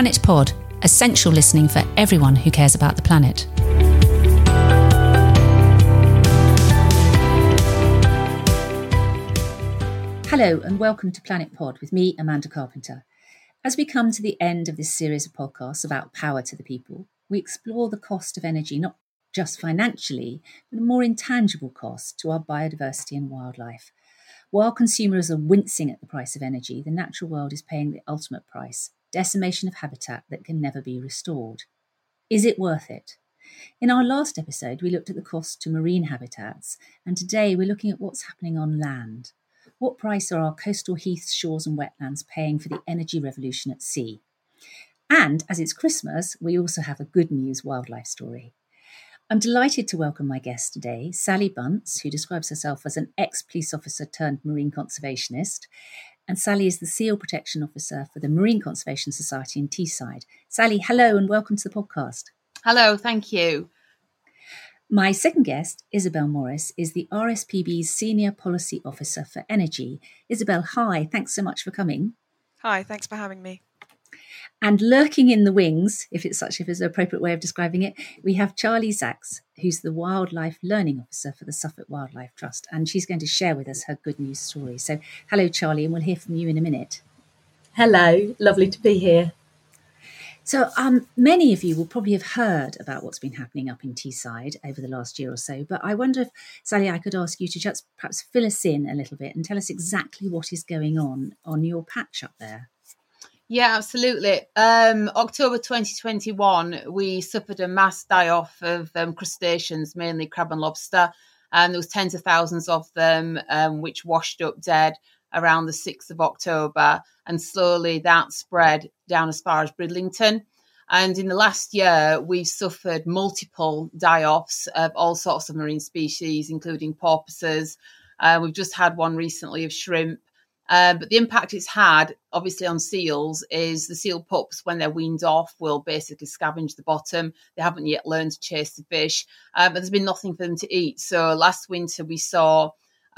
Planet Pod, essential listening for everyone who cares about the planet. Hello, and welcome to Planet Pod with me, Amanda Carpenter. As we come to the end of this series of podcasts about power to the people, we explore the cost of energy not just financially, but a more intangible cost to our biodiversity and wildlife. While consumers are wincing at the price of energy, the natural world is paying the ultimate price decimation of habitat that can never be restored. Is it worth it? In our last episode, we looked at the cost to marine habitats, and today we're looking at what's happening on land. What price are our coastal heaths, shores, and wetlands paying for the energy revolution at sea? And as it's Christmas, we also have a good news wildlife story. I'm delighted to welcome my guest today, Sally Bunce, who describes herself as an ex police officer turned marine conservationist. And Sally is the Seal Protection Officer for the Marine Conservation Society in Teesside. Sally, hello and welcome to the podcast. Hello, thank you. My second guest, Isabel Morris, is the RSPB's Senior Policy Officer for Energy. Isabel, hi, thanks so much for coming. Hi, thanks for having me. And lurking in the wings, if it's such if it's an appropriate way of describing it, we have Charlie Zacks, who's the Wildlife Learning Officer for the Suffolk Wildlife Trust, and she's going to share with us her good news story. So, hello, Charlie, and we'll hear from you in a minute. Hello, lovely to be here. So, um, many of you will probably have heard about what's been happening up in Teesside over the last year or so. But I wonder if, Sally, I could ask you to just perhaps fill us in a little bit and tell us exactly what is going on on your patch up there. Yeah, absolutely. Um, October 2021, we suffered a mass die-off of um, crustaceans, mainly crab and lobster, and there was tens of thousands of them, um, which washed up dead around the 6th of October, and slowly that spread down as far as Bridlington. And in the last year, we've suffered multiple die-offs of all sorts of marine species, including porpoises. Uh, we've just had one recently of shrimp. Um, but the impact it's had, obviously, on seals is the seal pups, when they're weaned off, will basically scavenge the bottom. They haven't yet learned to chase the fish, um, but there's been nothing for them to eat. So last winter, we saw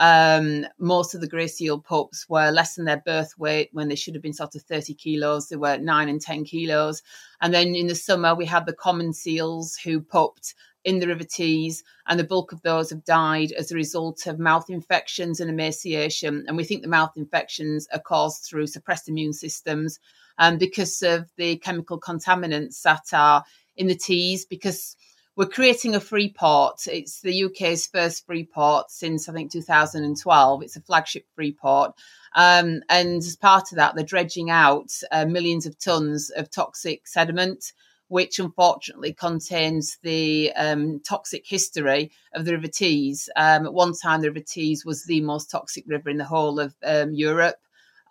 um, most of the grey seal pups were less than their birth weight when they should have been sort of 30 kilos. They were nine and 10 kilos. And then in the summer, we had the common seals who pupped in the River Tees, and the bulk of those have died as a result of mouth infections and emaciation. And we think the mouth infections are caused through suppressed immune systems and um, because of the chemical contaminants that are in the Tees, because we're creating a free port. It's the UK's first free port since I think 2012. It's a flagship free port. Um, and as part of that, they're dredging out uh, millions of tons of toxic sediment which unfortunately contains the um, toxic history of the River Tees. Um, at one time, the River Tees was the most toxic river in the whole of um, Europe.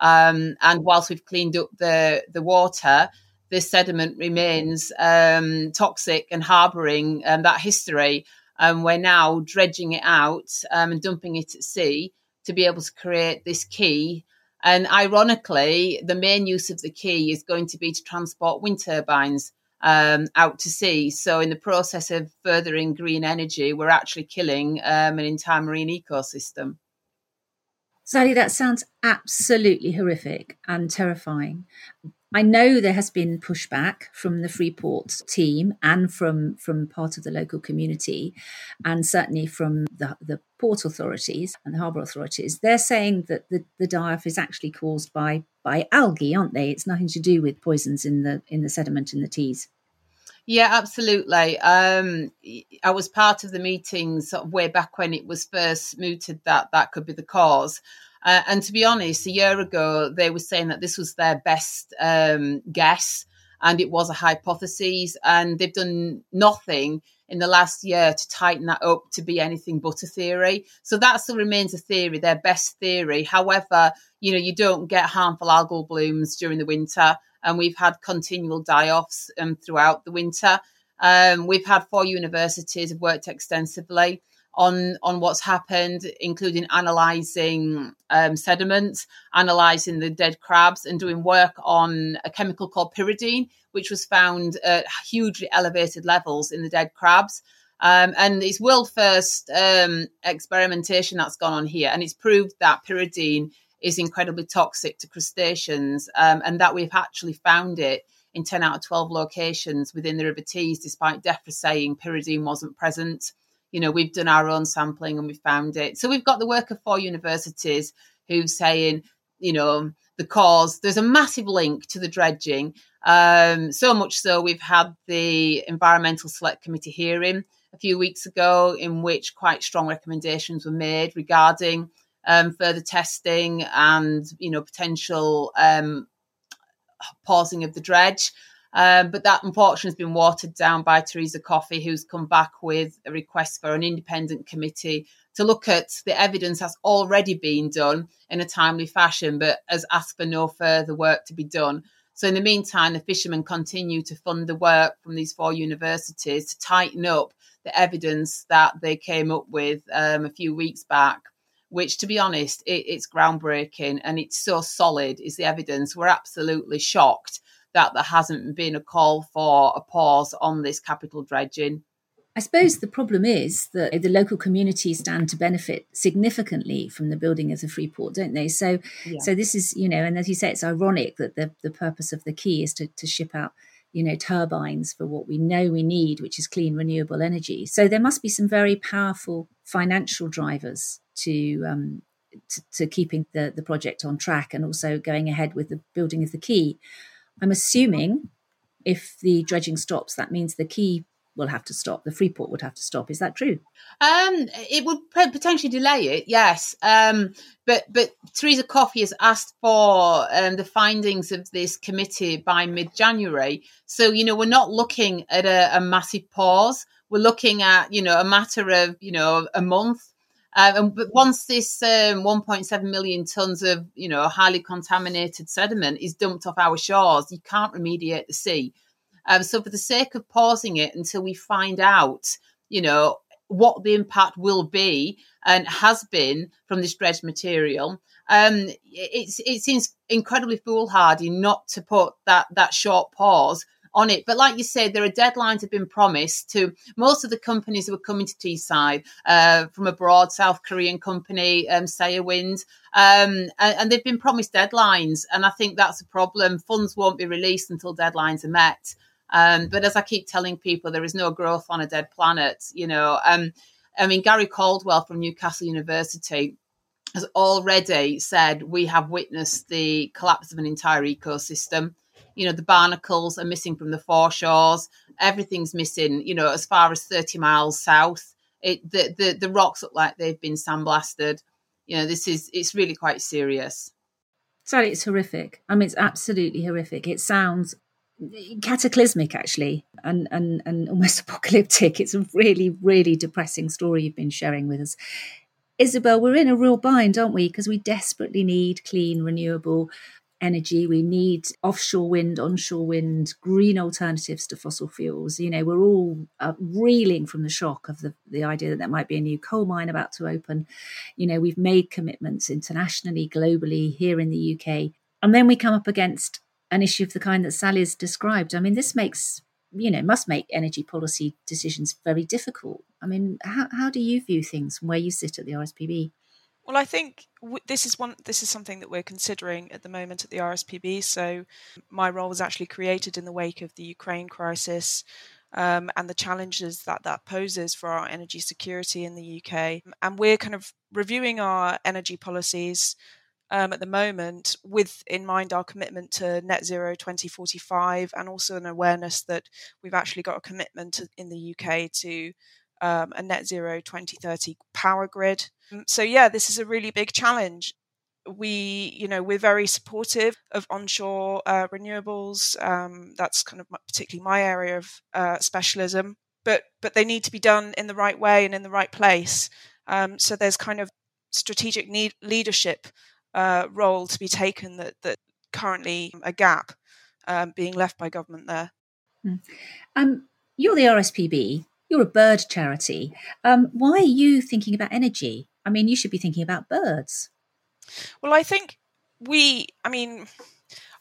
Um, and whilst we've cleaned up the, the water, the sediment remains um, toxic and harbouring um, that history. And we're now dredging it out and dumping it at sea to be able to create this quay. and ironically, the main use of the quay is going to be to transport wind turbines um, out to sea. So, in the process of furthering green energy, we're actually killing um, an entire marine ecosystem. Sally, that sounds absolutely horrific and terrifying. I know there has been pushback from the Freeport team and from, from part of the local community, and certainly from the, the port authorities and the harbour authorities. They're saying that the, the die-off is actually caused by by algae, aren't they? It's nothing to do with poisons in the in the sediment in the Tees. Yeah, absolutely. Um, I was part of the meetings sort of way back when it was first mooted that that could be the cause. Uh, and to be honest, a year ago, they were saying that this was their best um, guess and it was a hypothesis. And they've done nothing in the last year to tighten that up to be anything but a theory. So that still remains a theory, their best theory. However, you know, you don't get harmful algal blooms during the winter. And we've had continual die offs um, throughout the winter. Um, we've had four universities have worked extensively on on what's happened, including analysing um, sediment, analysing the dead crabs, and doing work on a chemical called pyridine, which was found at hugely elevated levels in the dead crabs. Um, and it's world first um, experimentation that's gone on here, and it's proved that pyridine is incredibly toxic to crustaceans, um, and that we've actually found it in 10 out of 12 locations within the River Tees, despite DEFRA saying pyridine wasn't present. You know, we've done our own sampling and we found it. So we've got the work of four universities who's saying, you know, the cause. There's a massive link to the dredging. Um, so much so, we've had the Environmental Select Committee hearing a few weeks ago, in which quite strong recommendations were made regarding um, further testing and you know potential um, pausing of the dredge. Um, but that unfortunately has been watered down by Theresa Coffey, who's come back with a request for an independent committee to look at the evidence that's already been done in a timely fashion, but has asked for no further work to be done. So, in the meantime, the fishermen continue to fund the work from these four universities to tighten up the evidence that they came up with um, a few weeks back. Which, to be honest, it, it's groundbreaking and it's so solid. Is the evidence? We're absolutely shocked that there hasn't been a call for a pause on this capital dredging. I suppose the problem is that the local communities stand to benefit significantly from the building of the free port, don't they? So, yeah. so this is, you know, and as you say, it's ironic that the, the purpose of the quay is to, to ship out, you know, turbines for what we know we need, which is clean, renewable energy. So there must be some very powerful financial drivers to um, to, to keeping the, the project on track and also going ahead with the building of the quay. I'm assuming if the dredging stops, that means the quay will have to stop. The Freeport would have to stop. Is that true? Um, it would potentially delay it, yes. Um, but but Theresa Coffey has asked for um, the findings of this committee by mid January. So you know we're not looking at a, a, massive pause. We're looking at you know a matter of you know a month. Uh, and but once this um, 1.7 million tons of you know highly contaminated sediment is dumped off our shores, you can't remediate the sea. Um, so, for the sake of pausing it until we find out, you know, what the impact will be and has been from this dredged material, um, it seems incredibly foolhardy not to put that that short pause on it. But like you said, there are deadlines have been promised to most of the companies that are coming to Teesside uh, from abroad, South Korean company, um, Wind, um, and, and, they've been promised deadlines. And I think that's a problem. Funds won't be released until deadlines are met. Um, but as I keep telling people, there is no growth on a dead planet. You know, um, I mean, Gary Caldwell from Newcastle University has already said we have witnessed the collapse of an entire ecosystem. You know, the barnacles are missing from the foreshores. Everything's missing. You know, as far as thirty miles south, it the the, the rocks look like they've been sandblasted. You know, this is it's really quite serious. Sorry, it's horrific. I mean, it's absolutely horrific. It sounds cataclysmic actually and, and and almost apocalyptic it's a really really depressing story you've been sharing with us isabel we're in a real bind aren't we because we desperately need clean renewable energy we need offshore wind onshore wind green alternatives to fossil fuels you know we're all uh, reeling from the shock of the, the idea that there might be a new coal mine about to open you know we've made commitments internationally globally here in the uk and then we come up against an issue of the kind that Sally's described. I mean, this makes you know must make energy policy decisions very difficult. I mean, how how do you view things from where you sit at the RSPB? Well, I think this is one. This is something that we're considering at the moment at the RSPB. So, my role was actually created in the wake of the Ukraine crisis. Um, and the challenges that that poses for our energy security in the UK. And we're kind of reviewing our energy policies um, at the moment, with in mind our commitment to net zero 2045, and also an awareness that we've actually got a commitment in the UK to um, a net zero 2030 power grid. Um, so yeah, this is a really big challenge. We, you know, we're very supportive of onshore uh, renewables. Um, that's kind of particularly my area of uh, specialism. But but they need to be done in the right way and in the right place. Um, so there's kind of strategic need, leadership uh, role to be taken that that currently a gap um, being left by government there. Mm. Um, you're the RSPB. You're a bird charity. Um, why are you thinking about energy? I mean, you should be thinking about birds. Well, I think we. I mean,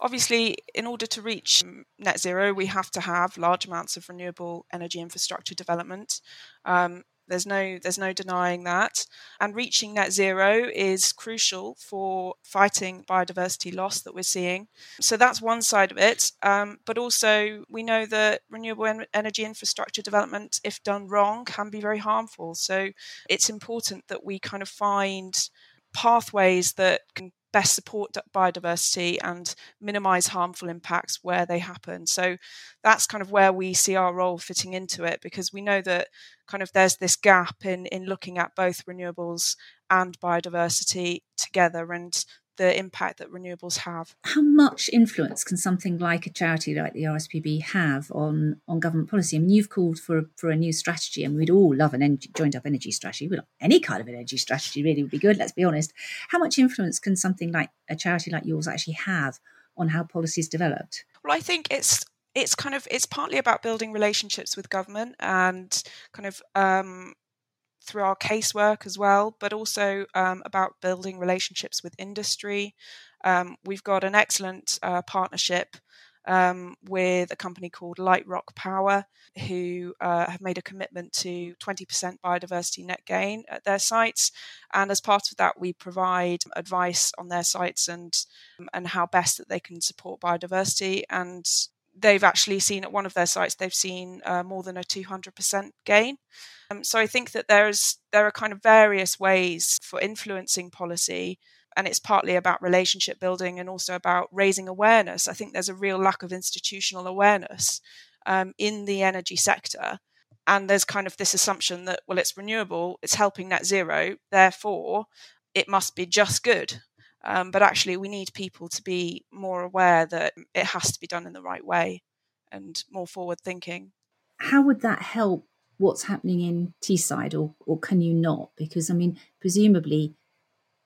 obviously, in order to reach net zero, we have to have large amounts of renewable energy infrastructure development. Um, There's no there's no denying that. And reaching net zero is crucial for fighting biodiversity loss that we're seeing. So that's one side of it. Um, but also we know that renewable en- energy infrastructure development, if done wrong, can be very harmful. So it's important that we kind of find pathways that can best support biodiversity and minimize harmful impacts where they happen. So that's kind of where we see our role fitting into it because we know that kind of there's this gap in in looking at both renewables and biodiversity together and the impact that renewables have. How much influence can something like a charity like the RSPB have on, on government policy? I mean, you've called for, for a new strategy, and we'd all love an energy, joined up energy strategy. Any kind of energy strategy really would be good, let's be honest. How much influence can something like a charity like yours actually have on how policy is developed? Well, I think it's it's kind of it's partly about building relationships with government and kind of um, through our casework as well, but also um, about building relationships with industry. Um, we've got an excellent uh, partnership um, with a company called Light Rock Power, who uh, have made a commitment to 20% biodiversity net gain at their sites. And as part of that, we provide advice on their sites and and how best that they can support biodiversity. And they've actually seen at one of their sites, they've seen uh, more than a 200% gain. Um, so I think that there's there are kind of various ways for influencing policy, and it's partly about relationship building and also about raising awareness. I think there's a real lack of institutional awareness um, in the energy sector, and there's kind of this assumption that well, it's renewable, it's helping net zero, therefore it must be just good. Um, but actually, we need people to be more aware that it has to be done in the right way and more forward thinking. How would that help what's happening in Teesside, or or can you not? Because I mean, presumably,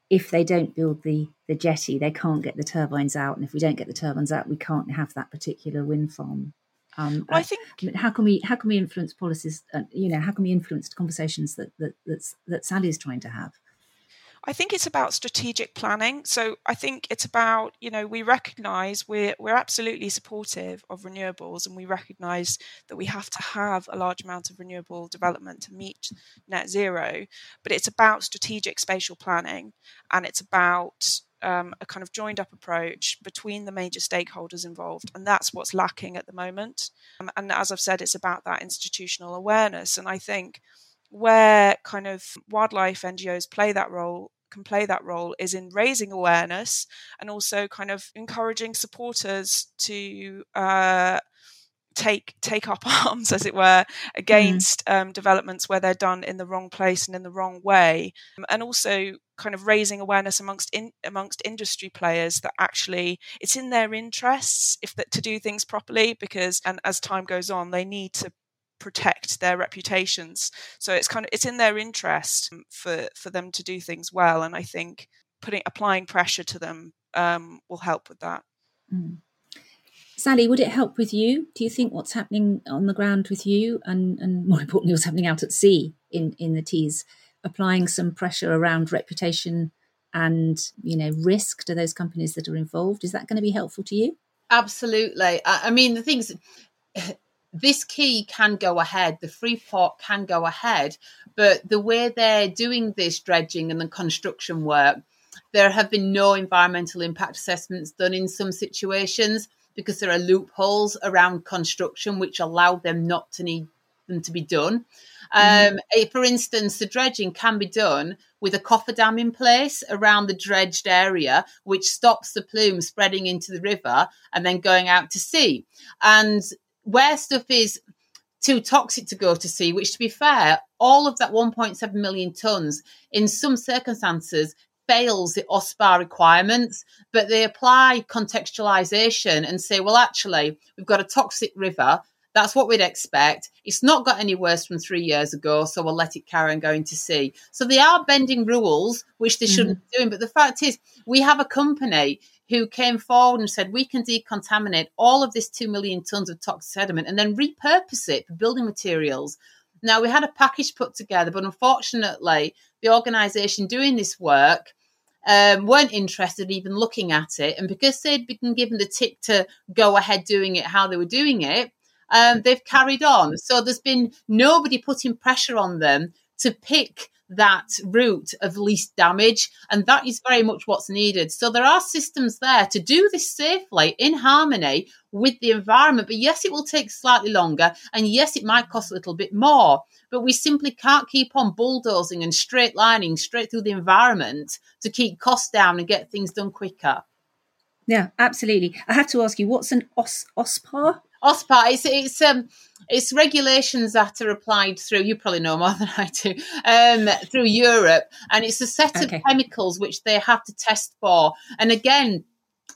if they don't build the the jetty, they can't get the turbines out, and if we don't get the turbines out, we can't have that particular wind farm. Um, well, I think I mean, how can we how can we influence policies? Uh, you know, how can we influence conversations that that that's, that Sally is trying to have? I think it's about strategic planning. So I think it's about, you know, we recognize we're we're absolutely supportive of renewables and we recognize that we have to have a large amount of renewable development to meet net zero, but it's about strategic spatial planning and it's about um, a kind of joined up approach between the major stakeholders involved. And that's what's lacking at the moment. Um, and as I've said, it's about that institutional awareness. And I think where kind of wildlife NGOs play that role can play that role is in raising awareness and also kind of encouraging supporters to uh, take take up arms, as it were, mm. against mm. um, developments where they're done in the wrong place and in the wrong way, and also kind of raising awareness amongst in, amongst industry players that actually it's in their interests if that to do things properly because and as time goes on they need to protect their reputations. So it's kind of it's in their interest for for them to do things well, and I think putting applying pressure to them um, will help with that. Mm. Sally, would it help with you? Do you think what's happening on the ground with you, and and more importantly, what's happening out at sea in in the Tees, applying some pressure around reputation and you know risk to those companies that are involved? Is that going to be helpful to you? Absolutely. I, I mean, the things this quay can go ahead, the free port can go ahead, but the way they're doing this dredging and the construction work, there have been no environmental impact assessments done in some situations because there are loopholes around construction which allow them not to need them to be done. Mm-hmm. Um, for instance, the dredging can be done with a cofferdam in place around the dredged area, which stops the plume spreading into the river and then going out to sea. And where stuff is too toxic to go to sea, which to be fair, all of that 1.7 million tons in some circumstances fails the OSPAR requirements, but they apply contextualization and say, well, actually, we've got a toxic river. That's what we'd expect. It's not got any worse from three years ago, so we'll let it carry on going to sea. So they are bending rules, which they shouldn't mm-hmm. be doing. But the fact is, we have a company who came forward and said we can decontaminate all of this 2 million tons of toxic sediment and then repurpose it for building materials. Now, we had a package put together, but unfortunately, the organisation doing this work um, weren't interested even looking at it. And because they'd been given the tick to go ahead doing it how they were doing it, um, they've carried on. So there's been nobody putting pressure on them to pick that route of least damage. And that is very much what's needed. So there are systems there to do this safely in harmony with the environment. But yes, it will take slightly longer. And yes, it might cost a little bit more. But we simply can't keep on bulldozing and straight lining straight through the environment to keep costs down and get things done quicker. Yeah, absolutely. I have to ask you, what's an OS, OSPAR? OSPAR, it's, it's um, it's regulations that are applied through you probably know more than i do um, through europe and it's a set okay. of chemicals which they have to test for and again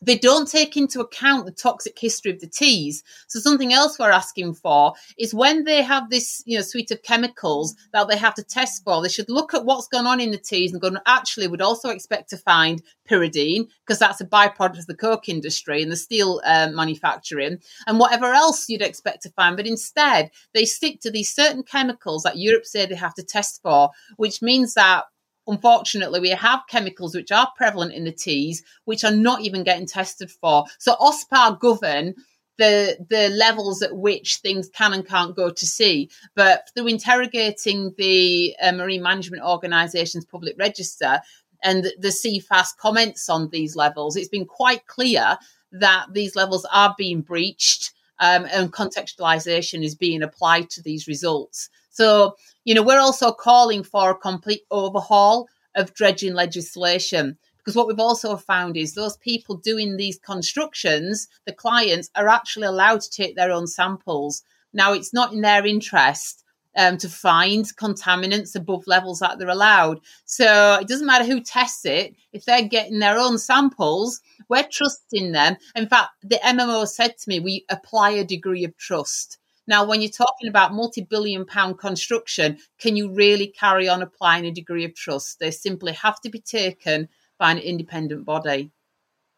they don't take into account the toxic history of the Tees. So something else we're asking for is when they have this, you know, suite of chemicals that they have to test for, they should look at what's gone on in the Tees and go, actually, would also expect to find pyridine because that's a byproduct of the coke industry and the steel um, manufacturing and whatever else you'd expect to find. But instead, they stick to these certain chemicals that Europe say they have to test for, which means that unfortunately, we have chemicals which are prevalent in the Tees, which are not even getting tested for. So OSPAR govern the the levels at which things can and can't go to sea. But through interrogating the uh, Marine Management Organisation's public register and the Cefas comments on these levels, it's been quite clear that these levels are being breached. Um, and contextualization is being applied to these results. So, you know, we're also calling for a complete overhaul of dredging legislation because what we've also found is those people doing these constructions, the clients, are actually allowed to take their own samples. Now, it's not in their interest um, to find contaminants above levels that they're allowed. So it doesn't matter who tests it. If they're getting their own samples, we're trusting them. In fact, the MMO said to me, we apply a degree of trust. Now, when you're talking about multi billion pound construction, can you really carry on applying a degree of trust? They simply have to be taken by an independent body.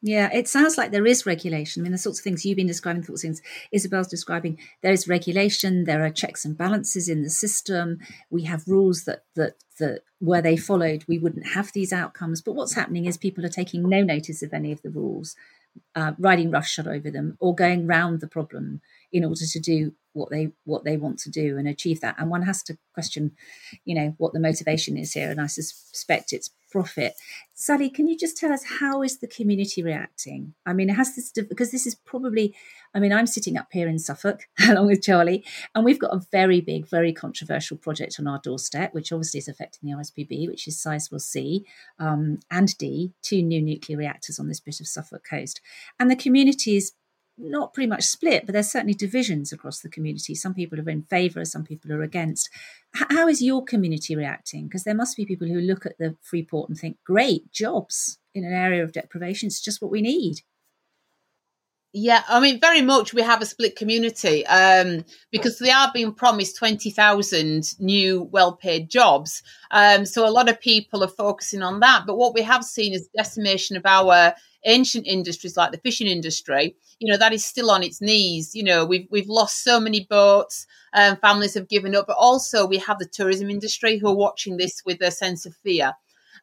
Yeah, it sounds like there is regulation. I mean, the sorts of things you've been describing, the sorts of things Isabel's describing, there is regulation, there are checks and balances in the system. We have rules that that that were they followed, we wouldn't have these outcomes. But what's happening is people are taking no notice of any of the rules, uh, riding roughshod over them, or going round the problem in order to do what they what they want to do and achieve that. And one has to question you know what the motivation is here. And i suspect it's profit. Sally can you just tell us how is the community reacting? I mean it has this because this is probably i mean i'm sitting up here in suffolk along with charlie and we've got a very big very controversial project on our doorstep which obviously is affecting the rspb which is sizewell c um, and d two new nuclear reactors on this bit of suffolk coast. And the community is not pretty much split, but there's certainly divisions across the community. Some people are in favour, some people are against. How is your community reacting? Because there must be people who look at the Freeport and think, great jobs in an area of deprivation, it's just what we need. Yeah, I mean, very much we have a split community um, because they are being promised 20,000 new well paid jobs. Um, so a lot of people are focusing on that. But what we have seen is decimation of our ancient industries like the fishing industry, you know, that is still on its knees. You know, we've we've lost so many boats, um, families have given up, but also we have the tourism industry who are watching this with a sense of fear.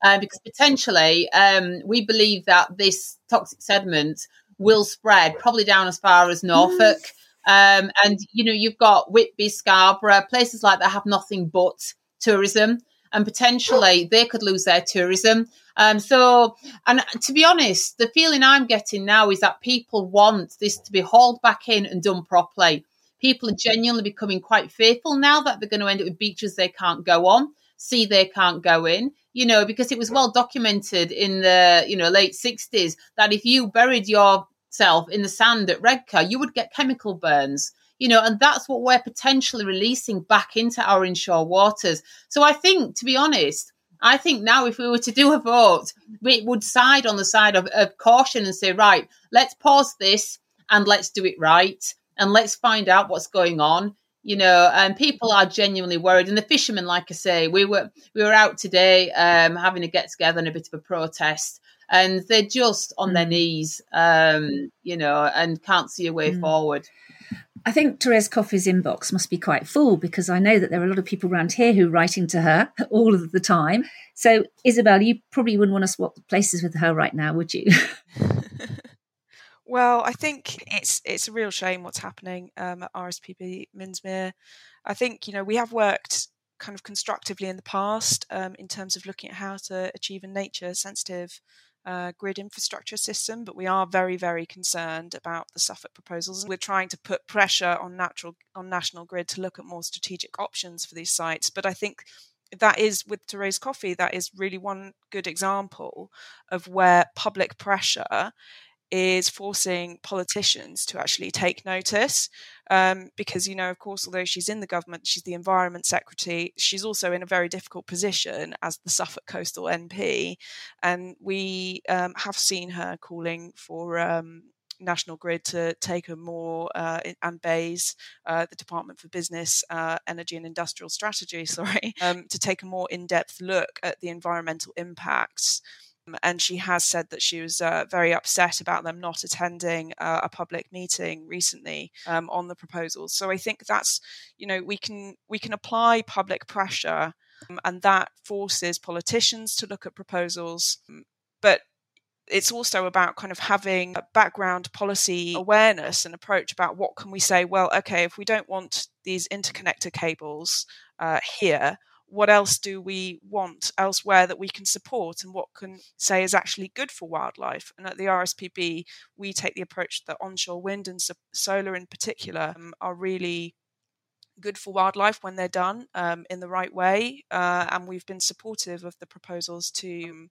Uh, because potentially um, we believe that this toxic sediment will spread probably down as far as Norfolk. Um, and you know, you've got Whitby, Scarborough, places like that have nothing but tourism, and potentially they could lose their tourism. Um, so, and to be honest, the feeling I'm getting now is that people want this to be hauled back in and done properly. People are genuinely becoming quite fearful now that they're going to end up with beaches they can't go on, sea they can't go in. You know, because it was well documented in the you know late '60s that if you buried yourself in the sand at Redcar, you would get chemical burns you know, and that's what we're potentially releasing back into our inshore waters. So I think, to be honest, I think now if we were to do a vote, we would side on the side of, of caution and say, right, let's pause this and let's do it right and let's find out what's going on. You know, and people are genuinely worried. And the fishermen, like I say, we were we were out today um, having a get together and a bit of a protest, and they're just on mm. their knees, um, you know, and can't see a way mm. forward. I think Therese Coffey's inbox must be quite full because I know that there are a lot of people around here who are writing to her all of the time. So, Isabel, you probably wouldn't want to swap places with her right now, would you? well, I think it's it's a real shame what's happening um, at RSPB Minsmere. I think you know we have worked kind of constructively in the past um, in terms of looking at how to achieve a nature sensitive uh, grid infrastructure system, but we are very, very concerned about the Suffolk proposals. We're trying to put pressure on natural on National Grid to look at more strategic options for these sites. But I think that is with Therese Coffey that is really one good example of where public pressure is forcing politicians to actually take notice um, because you know of course although she's in the government she's the environment secretary she's also in a very difficult position as the suffolk coastal mp and we um, have seen her calling for um, National Grid to take a more uh, and BEIS, uh, the Department for Business, uh, Energy and Industrial Strategy, sorry, um, to take a more in-depth look at the environmental impacts and she has said that she was uh, very upset about them not attending uh, a public meeting recently um, on the proposals. So I think that's you know we can we can apply public pressure, um, and that forces politicians to look at proposals, um, but. It's also about kind of having a background policy awareness and approach about what can we say. Well, okay, if we don't want these interconnector cables uh, here, what else do we want elsewhere that we can support and what can say is actually good for wildlife? And at the rspb we take the approach that onshore wind and solar in particular um, are really good for wildlife when they're done um, in the right way uh, and we've been supportive of the proposals to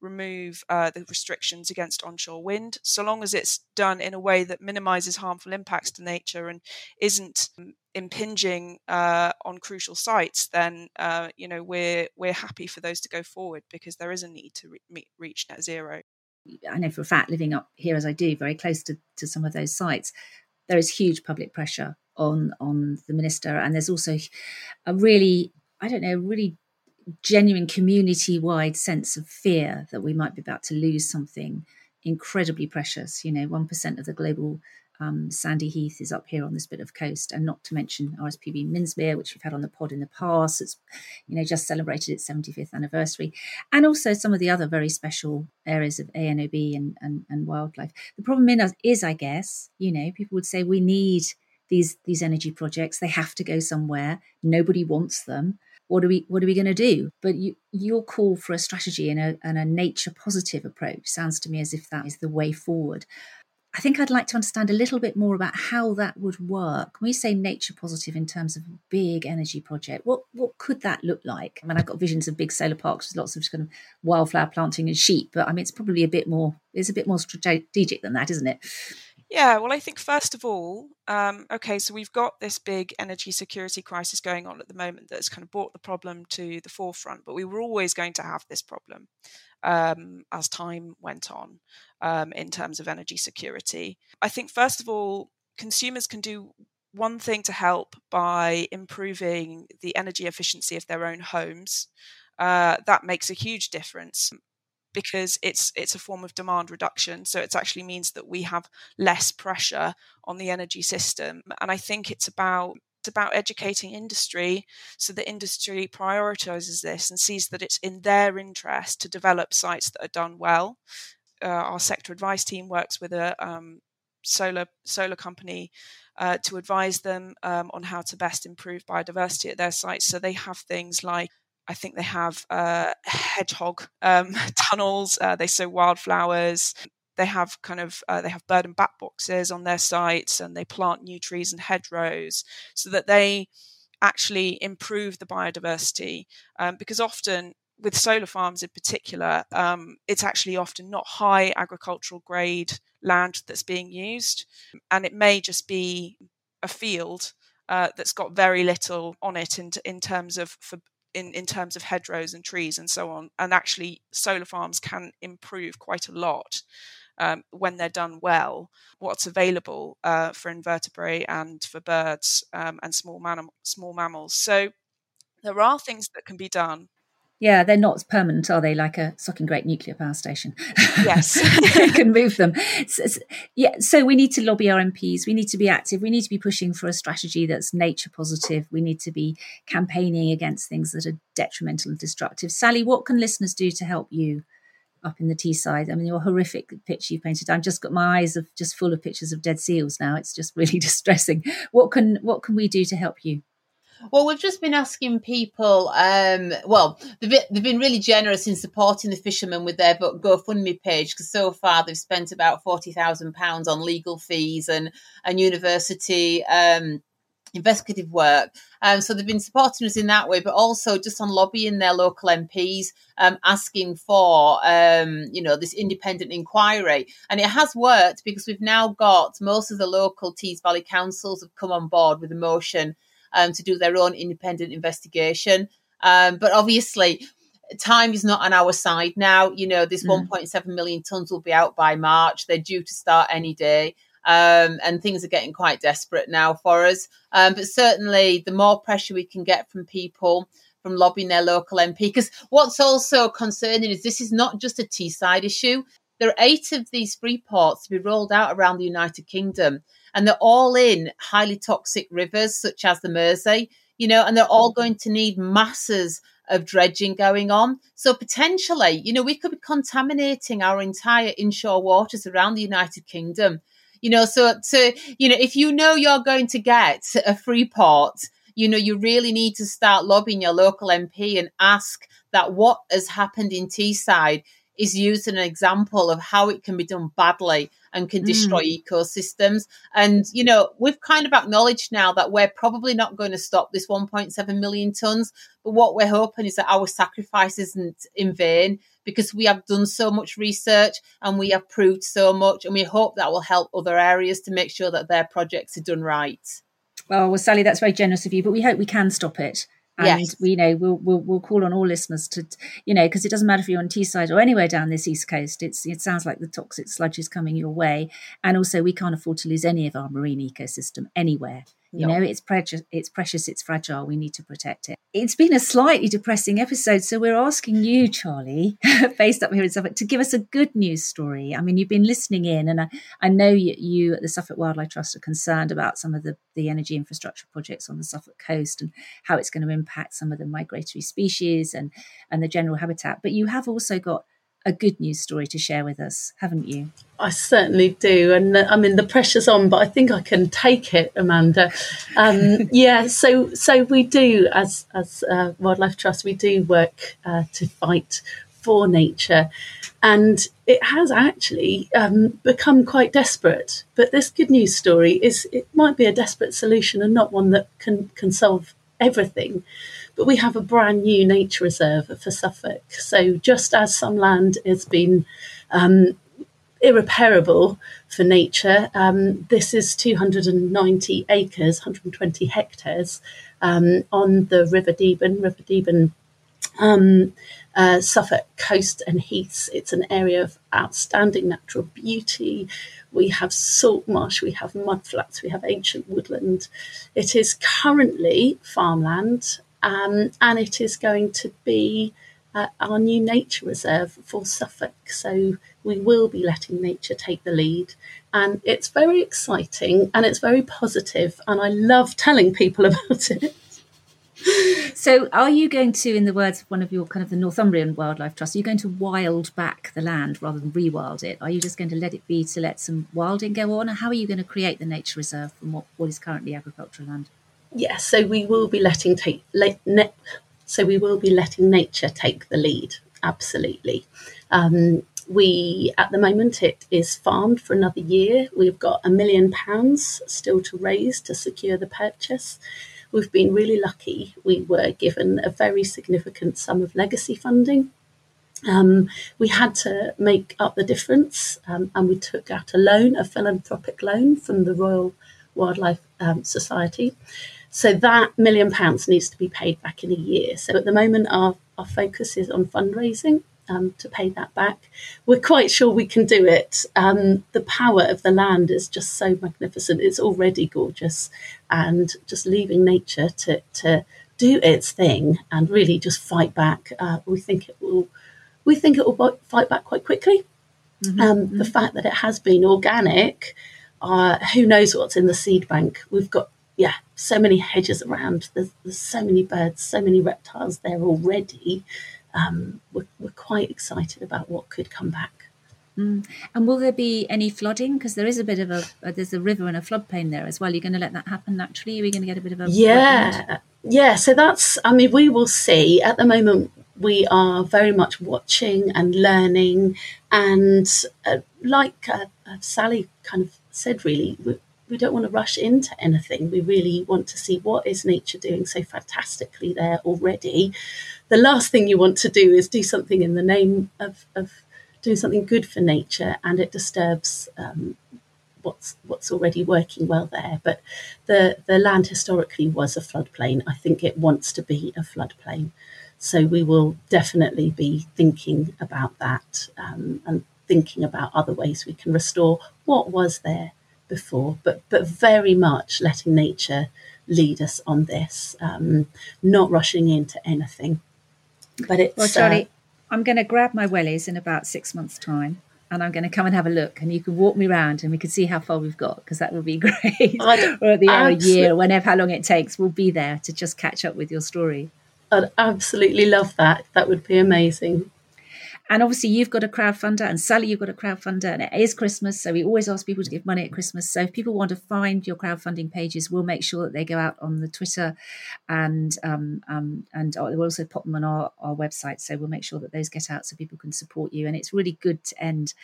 remove uh, the restrictions against onshore wind, so long as it's done in a way that minimises harmful impacts to nature and isn't um, impinging uh, on crucial sites. Then uh, you know we're we're happy for those to go forward because there is a need to re- reach net zero. I know for a fact, living up here as I do, very close to, to some of those sites, there is huge public pressure on on the minister, and there's also a really I don't know really genuine community wide sense of fear that we might be about to lose something incredibly precious. You know, 1% of the global um, Sandy Heath is up here on this bit of coast, and not to mention RSPB Minsmere, which we've had on the pod in the past. It's, you know, just celebrated its 75th anniversary, and also some of the other very special areas of AONB and, and, and wildlife. The problem in us is, I guess, you know, people would say we need these these energy projects. They have to go somewhere. Nobody wants them. What are we what are we going to do? But you, your call for a strategy and a, and a nature positive approach sounds to me as if that is the way forward. I think i'd like to understand a little bit more about how that would work. When we say nature positive in terms of a big energy project what what could that look like? I mean i've got visions of big solar parks with lots of kind of wildflower planting and sheep but i mean it's probably a bit more it's a bit more strategic than that isn't it yeah, well, I think first of all, um, okay, so we've got this big energy security crisis going on at the moment that's kind of brought the problem to the forefront, but we were always going to have this problem um, as time went on um, in terms of energy security. I think, first of all, consumers can do one thing to help by improving the energy efficiency of their own homes. Uh, that makes a huge difference because it's it's a form of demand reduction. So it actually means that we have less pressure on the energy system. And i think it's about it's about educating industry so that industry prioritizes this and sees that it's in their interest to develop sites that are done well. Uh, our sector advice team works with a um, solar solar company uh, to advise them um, on how to best improve biodiversity at their sites. So they have things like I think they have uh, hedgehog um, tunnels. Uh, they sow wildflowers. They have kind of uh, they have bird and bat boxes on their sites, and they plant new trees and hedgerows so that they actually improve the biodiversity. Um, because often with solar farms in particular, um, it's actually often not high agricultural grade land that's being used, and it may just be a field uh, that's got very little on it in, in terms of for in, in terms of hedgerows and trees and so on. And actually, solar farms can improve quite a lot um, when they're done well. What's available uh, for invertebrate and for birds um, and small, small mammals. So there are things that can be done yeah, they're not permanent, are they? Like a Sucking Great nuclear power station. Yes, you can move them. So, yeah, so we need to lobby our MPs. We need to be active. We need to be pushing for a strategy that's nature positive. We need to be campaigning against things that are detrimental and destructive. Sally, what can listeners do to help you up in the Teesside? I mean, your horrific picture you painted. I've just got my eyes of just full of pictures of dead seals now. It's just really distressing. What can what can we do to help you? Well, we've just been asking people. Um, well, they've been, they've been really generous in supporting the fishermen with their GoFundMe page because so far they've spent about forty thousand pounds on legal fees and and university um, investigative work. Um, so they've been supporting us in that way, but also just on lobbying their local MPs, um, asking for, um, you know, this independent inquiry. And it has worked because we've now got most of the local Tees Valley councils have come on board with a motion um, to do their own independent investigation. Um, but obviously, time is not on our side now. You know, this mm. 1.7 million tons will be out by March. They're due to start any day. Um, and things are getting quite desperate now for us. Um, but certainly, the more pressure we can get from people, from lobbying their local MP, because what's also concerning is this is not just a Teesside issue. There are eight of these free ports to be rolled out around the United Kingdom, and they're all in highly toxic rivers such as the Mersey, you know, and they're all going to need masses of dredging going on. So potentially, you know, we could be contaminating our entire inshore waters around the United Kingdom you know, so to, you know, if you know you're going to get a free port, you know, you really need to start lobbying your local MP and ask that what has happened in Teesside is used as an example of how it can be done badly and can destroy mm. ecosystems. And, you know, we've kind of acknowledged now that we're probably not going to stop this 1.7 million tonnes. But what we're hoping is that our sacrifice isn't in vain because we have done so much research and we have proved so much. And we hope that will help other areas to make sure that their projects are done right. Well, well, Sally, that's very generous of you, but we hope we can stop it and yes. we you know we'll, we'll we'll call on all listeners to you know because it doesn't matter if you're on Teesside or anywhere down this east coast it's it sounds like the toxic sludge is coming your way and also we can't afford to lose any of our marine ecosystem anywhere you know, it's precious, it's precious, it's fragile. We need to protect it. It's been a slightly depressing episode, so we're asking you, Charlie, based up here in Suffolk, to give us a good news story. I mean, you've been listening in, and I, I know you, you at the Suffolk Wildlife Trust are concerned about some of the, the energy infrastructure projects on the Suffolk coast and how it's going to impact some of the migratory species and and the general habitat. But you have also got a good news story to share with us, haven't you? I certainly do, and uh, I mean the pressure's on, but I think I can take it, Amanda. Um, yeah, so so we do as as uh, Wildlife Trust, we do work uh, to fight for nature, and it has actually um, become quite desperate. But this good news story is it might be a desperate solution and not one that can can solve everything. But we have a brand new nature reserve for Suffolk. So just as some land has been um, irreparable for nature, um, this is 290 acres, 120 hectares um, on the River Deben, River Deben um, uh, Suffolk coast and heaths. It's an area of outstanding natural beauty. We have salt marsh, we have mudflats, we have ancient woodland. It is currently farmland um, and it is going to be uh, our new nature reserve for Suffolk. So we will be letting nature take the lead, and it's very exciting and it's very positive. and I love telling people about it. So, are you going to, in the words of one of your kind of the Northumbrian Wildlife Trust, are you going to wild back the land rather than rewild it? Are you just going to let it be to let some wilding go on? Or how are you going to create the nature reserve from what, what is currently agricultural land? Yes, so we will be letting take ne- so we will be letting nature take the lead. Absolutely. Um, we at the moment it is farmed for another year. We've got a million pounds still to raise to secure the purchase. We've been really lucky. We were given a very significant sum of legacy funding. Um, we had to make up the difference, um, and we took out a loan, a philanthropic loan from the Royal Wildlife um, Society. So that million pounds needs to be paid back in a year. So at the moment, our, our focus is on fundraising um, to pay that back. We're quite sure we can do it. Um, the power of the land is just so magnificent. It's already gorgeous, and just leaving nature to to do its thing and really just fight back. Uh, we think it will. We think it will fight back quite quickly. Mm-hmm. Um, mm-hmm. The fact that it has been organic, uh, who knows what's in the seed bank? We've got yeah, so many hedges around. There's, there's so many birds, so many reptiles there already. Um, we're, we're quite excited about what could come back. Mm. And will there be any flooding? Because there is a bit of a, a, there's a river and a floodplain there as well. You're going to let that happen naturally. Are we going to get a bit of a yeah, yeah, so that's, I mean, we will see. At the moment, we are very much watching and learning. And uh, like uh, uh, Sally kind of said, really, we, don't want to rush into anything. We really want to see what is nature doing so fantastically there already. The last thing you want to do is do something in the name of, of doing something good for nature and it disturbs um, what's what's already working well there. But the the land historically was a floodplain. I think it wants to be a floodplain. So we will definitely be thinking about that um, and thinking about other ways we can restore what was there before, but but very much letting nature lead us on this, um, not rushing into anything. But it's well, Charlie. Uh, I'm going to grab my wellies in about six months' time and I'm going to come and have a look, and you can walk me around, and we can see how far we've got because that would be great. or at the end of the year, whenever how long it takes, we'll be there to just catch up with your story. I'd absolutely love that. That would be amazing. And obviously, you've got a crowdfunder, and Sally, you've got a crowdfunder, and it is Christmas, so we always ask people to give money at Christmas. So if people want to find your crowdfunding pages, we'll make sure that they go out on the Twitter, and um, um, and we'll also pop them on our, our website. So we'll make sure that those get out so people can support you. And it's really good to end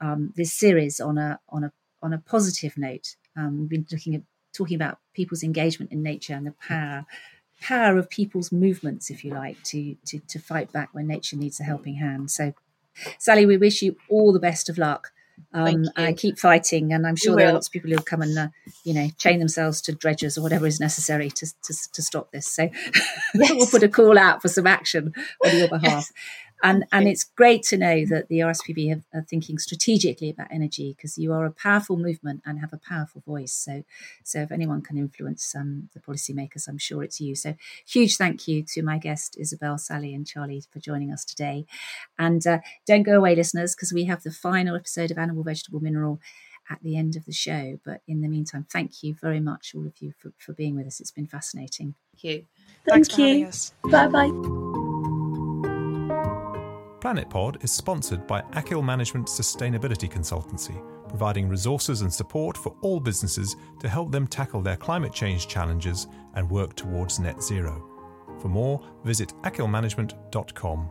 um, this series on a on a on a positive note. Um, we've been looking at talking about people's engagement in nature and the power power of people's movements, if you like, to, to, to fight back when nature needs a helping hand. So, Sally, we wish you all the best of luck. Um, and keep fighting, and I'm sure there are lots of people who'll come and uh, you know chain themselves to dredgers or whatever is necessary to to, to stop this. So yes. we'll put a call out for some action on your behalf. Yes and and it's great to know that the RSPB have, are thinking strategically about energy because you are a powerful movement and have a powerful voice. So, so if anyone can influence um, the policymakers, I'm sure it's you. So, huge thank you to my guest Isabel, Sally, and Charlie for joining us today. And uh, don't go away, listeners, because we have the final episode of Animal, Vegetable, Mineral at the end of the show. But in the meantime, thank you very much, all of you, for, for being with us. It's been fascinating. Thank you. Thank you. Bye bye. Planet Pod is sponsored by Akil Management Sustainability Consultancy, providing resources and support for all businesses to help them tackle their climate change challenges and work towards net zero. For more, visit akilmanagement.com.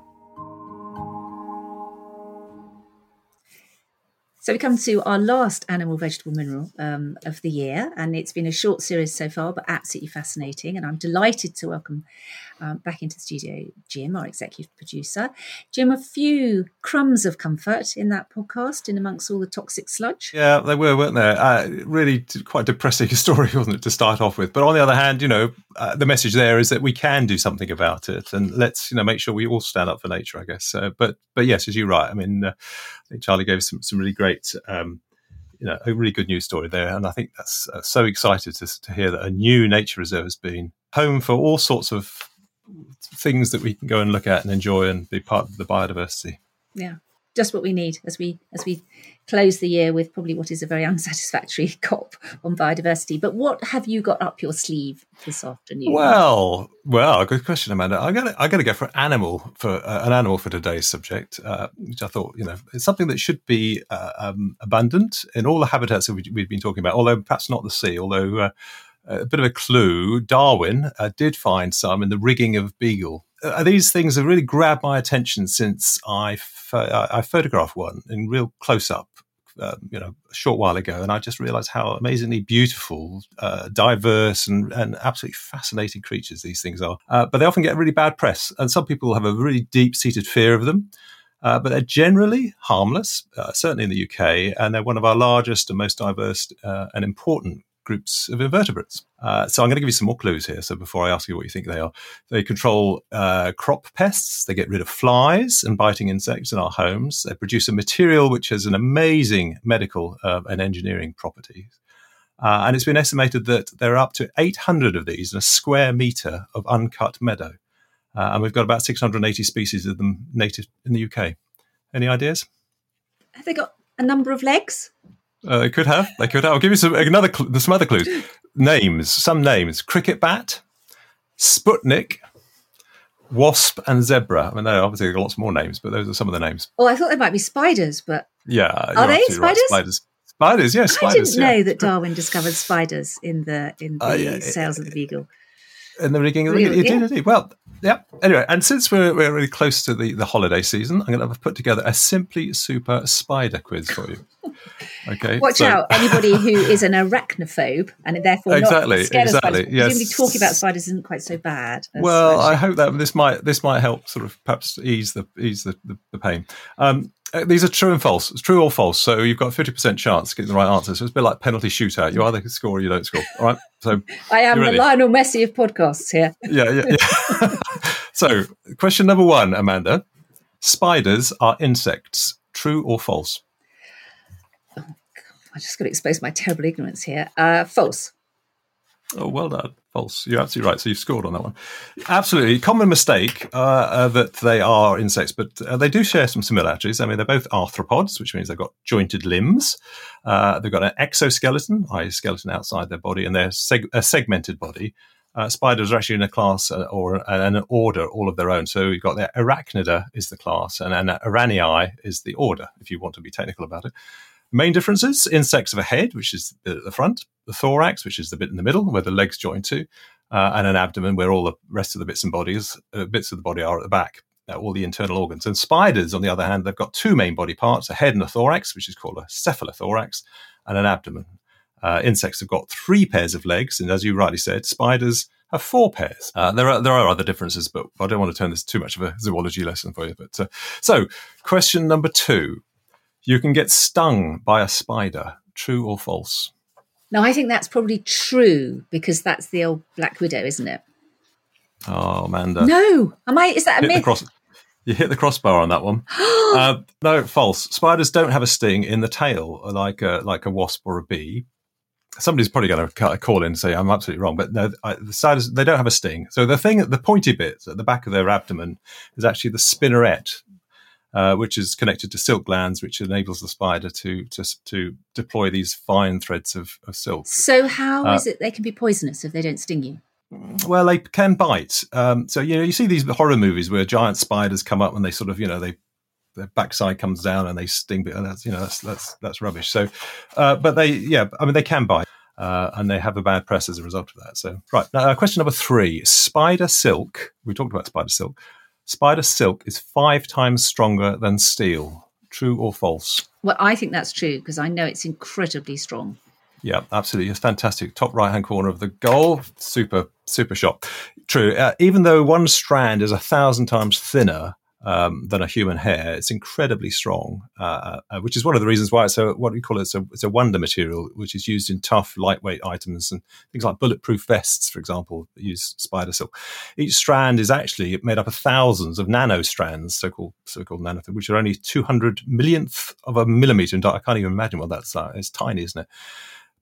So we come to our last animal, vegetable, mineral um, of the year, and it's been a short series so far, but absolutely fascinating. And I'm delighted to welcome um, back into the studio Jim, our executive producer. Jim, a few crumbs of comfort in that podcast, in amongst all the toxic sludge. Yeah, they were, weren't there? Uh, really, quite depressing story, wasn't it, to start off with? But on the other hand, you know, uh, the message there is that we can do something about it, and let's you know make sure we all stand up for nature. I guess. Uh, but but yes, as you're right. I mean, uh, I think Charlie gave some some really great. Um, you know, a really good news story there, and I think that's uh, so excited to, to hear that a new nature reserve has been home for all sorts of things that we can go and look at and enjoy and be part of the biodiversity. Yeah, just what we need as we as we close the year with probably what is a very unsatisfactory COP on biodiversity. But what have you got up your sleeve this afternoon? Well, well, good question, Amanda. I got I got to go for an animal for uh, an animal for today's subject, uh, which I thought you know it's something that should be uh, um, abundant in all the habitats that we, have been talking about. Although perhaps not the sea, although. A bit of a clue. Darwin uh, did find some in the rigging of Beagle. Uh, these things have really grabbed my attention since I, I photographed one in real close up uh, you know a short while ago, and I just realised how amazingly beautiful, uh, diverse, and, and absolutely fascinating creatures these things are. Uh, but they often get really bad press, and some people have a really deep seated fear of them. Uh, but they're generally harmless, uh, certainly in the UK, and they're one of our largest and most diverse uh, and important groups of invertebrates. Uh, so I'm going to give you some more clues here. So before I ask you what you think they are, they control uh, crop pests. They get rid of flies and biting insects in our homes. They produce a material which has an amazing medical uh, and engineering properties. Uh, and it's been estimated that there are up to 800 of these in a square meter of uncut meadow. Uh, and we've got about 680 species of them native in the UK. Any ideas? Have they got a number of legs? Uh, they could have. They could have. I'll give you some another cl- some other clues. Names. Some names. Cricket bat, Sputnik, wasp, and zebra. I mean, they obviously got lots more names, but those are some of the names. Oh, I thought they might be spiders, but yeah, are they spiders? Right. Spiders. Spiders, yes. Yeah, spiders, I didn't yeah. know that Darwin discovered spiders in the in the uh, yeah, sails of the Beagle. In the rigging. Real, you yeah. did. Well, yeah. Anyway, and since we're, we're really close to the, the holiday season, I'm going to have put together a simply super spider quiz for you. Okay. Watch so- out, anybody who is an arachnophobe and therefore Exactly, not scared exactly, of spiders. yes. Presumably talking about spiders isn't quite so bad. Well, I hope that this might this might help sort of perhaps ease the ease the, the, the pain. Um, these are true and false. It's true or false. So you've got a fifty percent chance of getting the right answer. So it's a bit like penalty shootout. You either score or you don't score. All right. So I am the? Lionel Messi of podcasts here. yeah, yeah, yeah. so question number one, Amanda: Spiders are insects. True or false? Oh, I just got to expose my terrible ignorance here. Uh, false. Oh, well done. False. You're absolutely right. So you've scored on that one. Absolutely. Common mistake uh, uh, that they are insects, but uh, they do share some similarities. I mean, they're both arthropods, which means they've got jointed limbs. Uh, they've got an exoskeleton, i.e., skeleton outside their body, and they're seg- a segmented body. Uh, spiders are actually in a class uh, or an order all of their own. So you've got the arachnida is the class, and an Araneae is the order, if you want to be technical about it. Main differences insects have a head, which is the, the front, the thorax, which is the bit in the middle where the legs join to, uh, and an abdomen where all the rest of the bits and bodies, uh, bits of the body are at the back, uh, all the internal organs. And spiders, on the other hand, they've got two main body parts a head and a thorax, which is called a cephalothorax, and an abdomen. Uh, insects have got three pairs of legs, and as you rightly said, spiders have four pairs. Uh, there are there are other differences, but I don't want to turn this too much of a zoology lesson for you. But uh, so, question number two: You can get stung by a spider. True or false? Now, I think that's probably true because that's the old Black Widow, isn't it? Oh, Amanda, No, am I? Is that a hit myth? cross. You hit the crossbar on that one. uh, no, false. Spiders don't have a sting in the tail like a, like a wasp or a bee. Somebody's probably going to call in and say I'm absolutely wrong, but no, I, the spiders they don't have a sting. So the thing, the pointy bit at the back of their abdomen is actually the spinneret, uh, which is connected to silk glands, which enables the spider to to, to deploy these fine threads of, of silk. So how Uh, is it they can be poisonous if they don't sting you? Well, they can bite. Um, so you know, you see these horror movies where giant spiders come up and they sort of, you know, they their backside comes down and they sting. But that's you know, that's that's that's rubbish. So, uh, but they, yeah, I mean, they can bite. Uh, and they have a bad press as a result of that. So, right now, uh, question number three: Spider silk. We talked about spider silk. Spider silk is five times stronger than steel. True or false? Well, I think that's true because I know it's incredibly strong. Yeah, absolutely. It's fantastic. Top right hand corner of the goal. Super, super shot. True. Uh, even though one strand is a thousand times thinner um, than a human hair, it's incredibly strong, uh, uh, which is one of the reasons why it's a, what we call it, it's a, it's a wonder material, which is used in tough, lightweight items and things like bulletproof vests, for example, that use spider silk. Each strand is actually made up of thousands of nano strands, so called, so called nano, which are only 200 millionth of a millimeter in diameter. I can't even imagine what that's like. It's tiny, isn't it?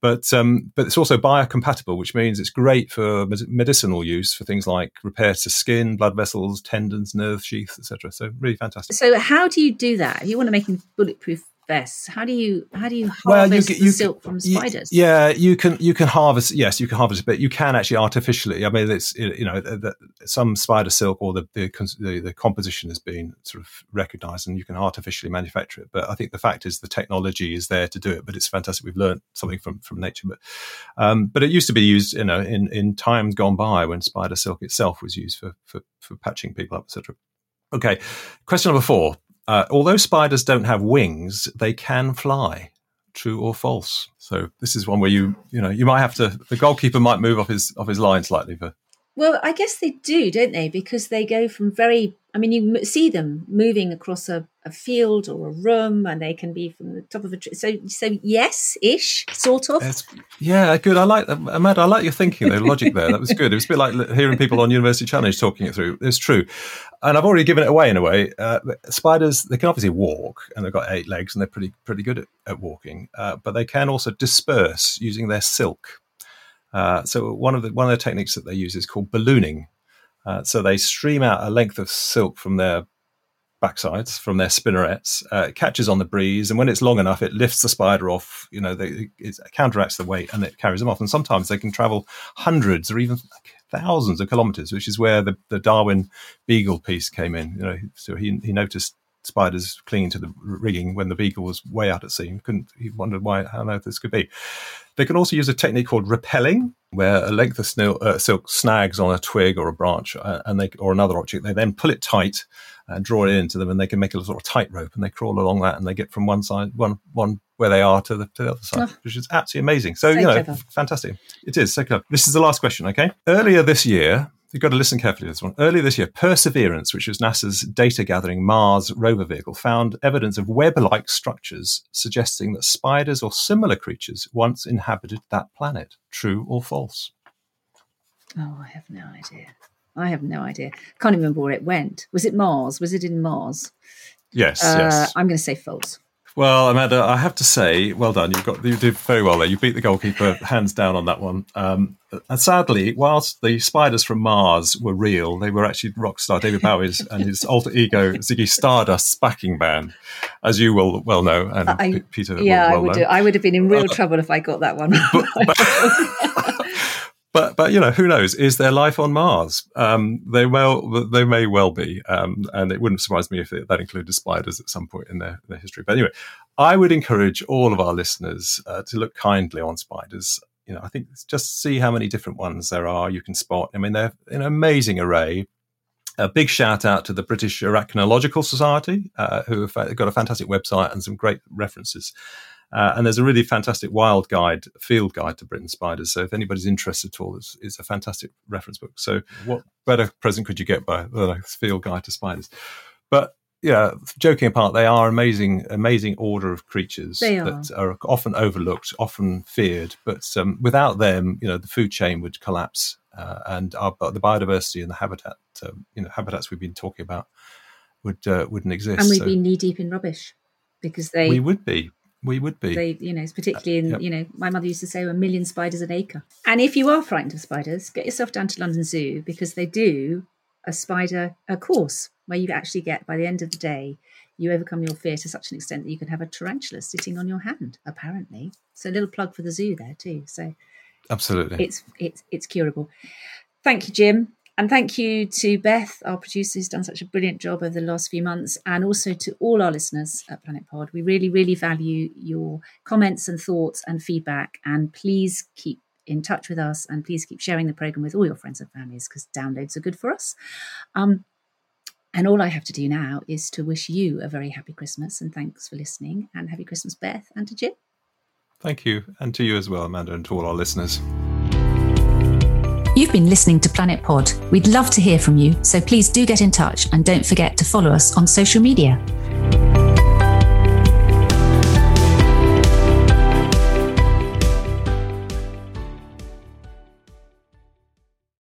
But um, but it's also biocompatible, which means it's great for med- medicinal use for things like repair to skin, blood vessels, tendons, nerve sheaths, etc. So really fantastic. So how do you do that? If you want to make them bulletproof vests, how do you how do you harvest Well, you the c- you c- silk from You- spiders? yeah, you can you can harvest. Yes, you can harvest, it, but you can actually artificially. I mean, it's you know the, the, some spider silk or the, the the the composition has been sort of recognised, and you can artificially manufacture it. But I think the fact is the technology is there to do it. But it's fantastic. We've learned something from from nature. But um, but it used to be used, you know, in in times gone by when spider silk itself was used for for, for patching people up, etc. Okay, question number four. Uh, although spiders don't have wings, they can fly. True or false? So this is one where you you know you might have to the goalkeeper might move off his off his line slightly for Well, I guess they do, don't they? Because they go from very, I mean, you see them moving across a, a field or a room, and they can be from the top of a tree. So, so yes, ish, sort of. It's, yeah, good. I like that. Amanda, I like your thinking, the logic there. That was good. It was a bit like hearing people on University Challenge talking it through. It's true. And I've already given it away in a way. Uh, spiders, they can obviously walk and they've got eight legs and they're pretty, pretty good at, at walking, uh, but they can also disperse using their silk. Uh, so one of the one of the techniques that they use is called ballooning. Uh, so they stream out a length of silk from their backsides, from their spinnerets, uh, it catches on the breeze, and when it's long enough, it lifts the spider off. You know, they, it counteracts the weight and it carries them off. And sometimes they can travel hundreds or even thousands of kilometers, which is where the, the Darwin Beagle piece came in. You know, so he he noticed spiders clinging to the rigging when the Beagle was way out at sea. Couldn't he wondered why how on earth this could be. They can also use a technique called rappelling, where a length of uh, silk snags on a twig or a branch, uh, and they or another object. They then pull it tight and draw it into them, and they can make a sort of tightrope, and they crawl along that, and they get from one side, one one where they are to the, to the other side, oh. which is absolutely amazing. So, so you know, clever. fantastic. It is so clever. This is the last question. Okay, earlier this year, you've got to listen carefully to this one. Earlier this year, Perseverance, which was NASA's data gathering Mars rover vehicle, found evidence of web like structures suggesting that spiders or similar creatures once inhabited that planet. True or false? Oh, I have no idea. I have no idea. Can't even remember where it went. Was it Mars? Was it in Mars? Yes, uh, yes. I'm going to say false. Well, Amanda, I have to say, well done. You've got you did very well there. You beat the goalkeeper hands down on that one. Um, and sadly, whilst the spiders from Mars were real, they were actually rock star David Bowie's and his alter ego Ziggy Stardust's backing band, as you will well know, and I, P- Peter. Yeah, well I would. Do, I would have been in real uh, trouble if I got that one. But, but, but but you know who knows? Is there life on Mars? Um, they well they may well be, um, and it wouldn't surprise me if it, that included spiders at some point in their, their history. But anyway, I would encourage all of our listeners uh, to look kindly on spiders. You know, I think just see how many different ones there are you can spot. I mean, they're an amazing array. A big shout out to the British Arachnological Society, uh, who have got a fantastic website and some great references. Uh, and there's a really fantastic wild guide, field guide to Britain spiders. So if anybody's interested at all, it's, it's a fantastic reference book. So what better present could you get by than a field guide to spiders? But yeah, joking apart, they are amazing, amazing order of creatures are. that are often overlooked, often feared. But um, without them, you know, the food chain would collapse, uh, and our, the biodiversity and the habitat, um, you know, habitats we've been talking about would uh, wouldn't exist. And we'd so be knee deep in rubbish because they we would be we would be. They, you know, particularly in, uh, yep. you know, my mother used to say a million spiders an acre. And if you are frightened of spiders, get yourself down to London Zoo because they do a spider a course where you actually get by the end of the day you overcome your fear to such an extent that you can have a tarantula sitting on your hand apparently so a little plug for the zoo there too so absolutely it's it's it's curable thank you jim and thank you to Beth, our producer, who's done such a brilliant job over the last few months, and also to all our listeners at Planet Pod. We really, really value your comments and thoughts and feedback. And please keep in touch with us and please keep sharing the program with all your friends and families because downloads are good for us. Um, and all I have to do now is to wish you a very happy Christmas and thanks for listening. And happy Christmas, Beth, and to Jim. Thank you. And to you as well, Amanda, and to all our listeners. You've been listening to Planet Pod. We'd love to hear from you, so please do get in touch and don't forget to follow us on social media.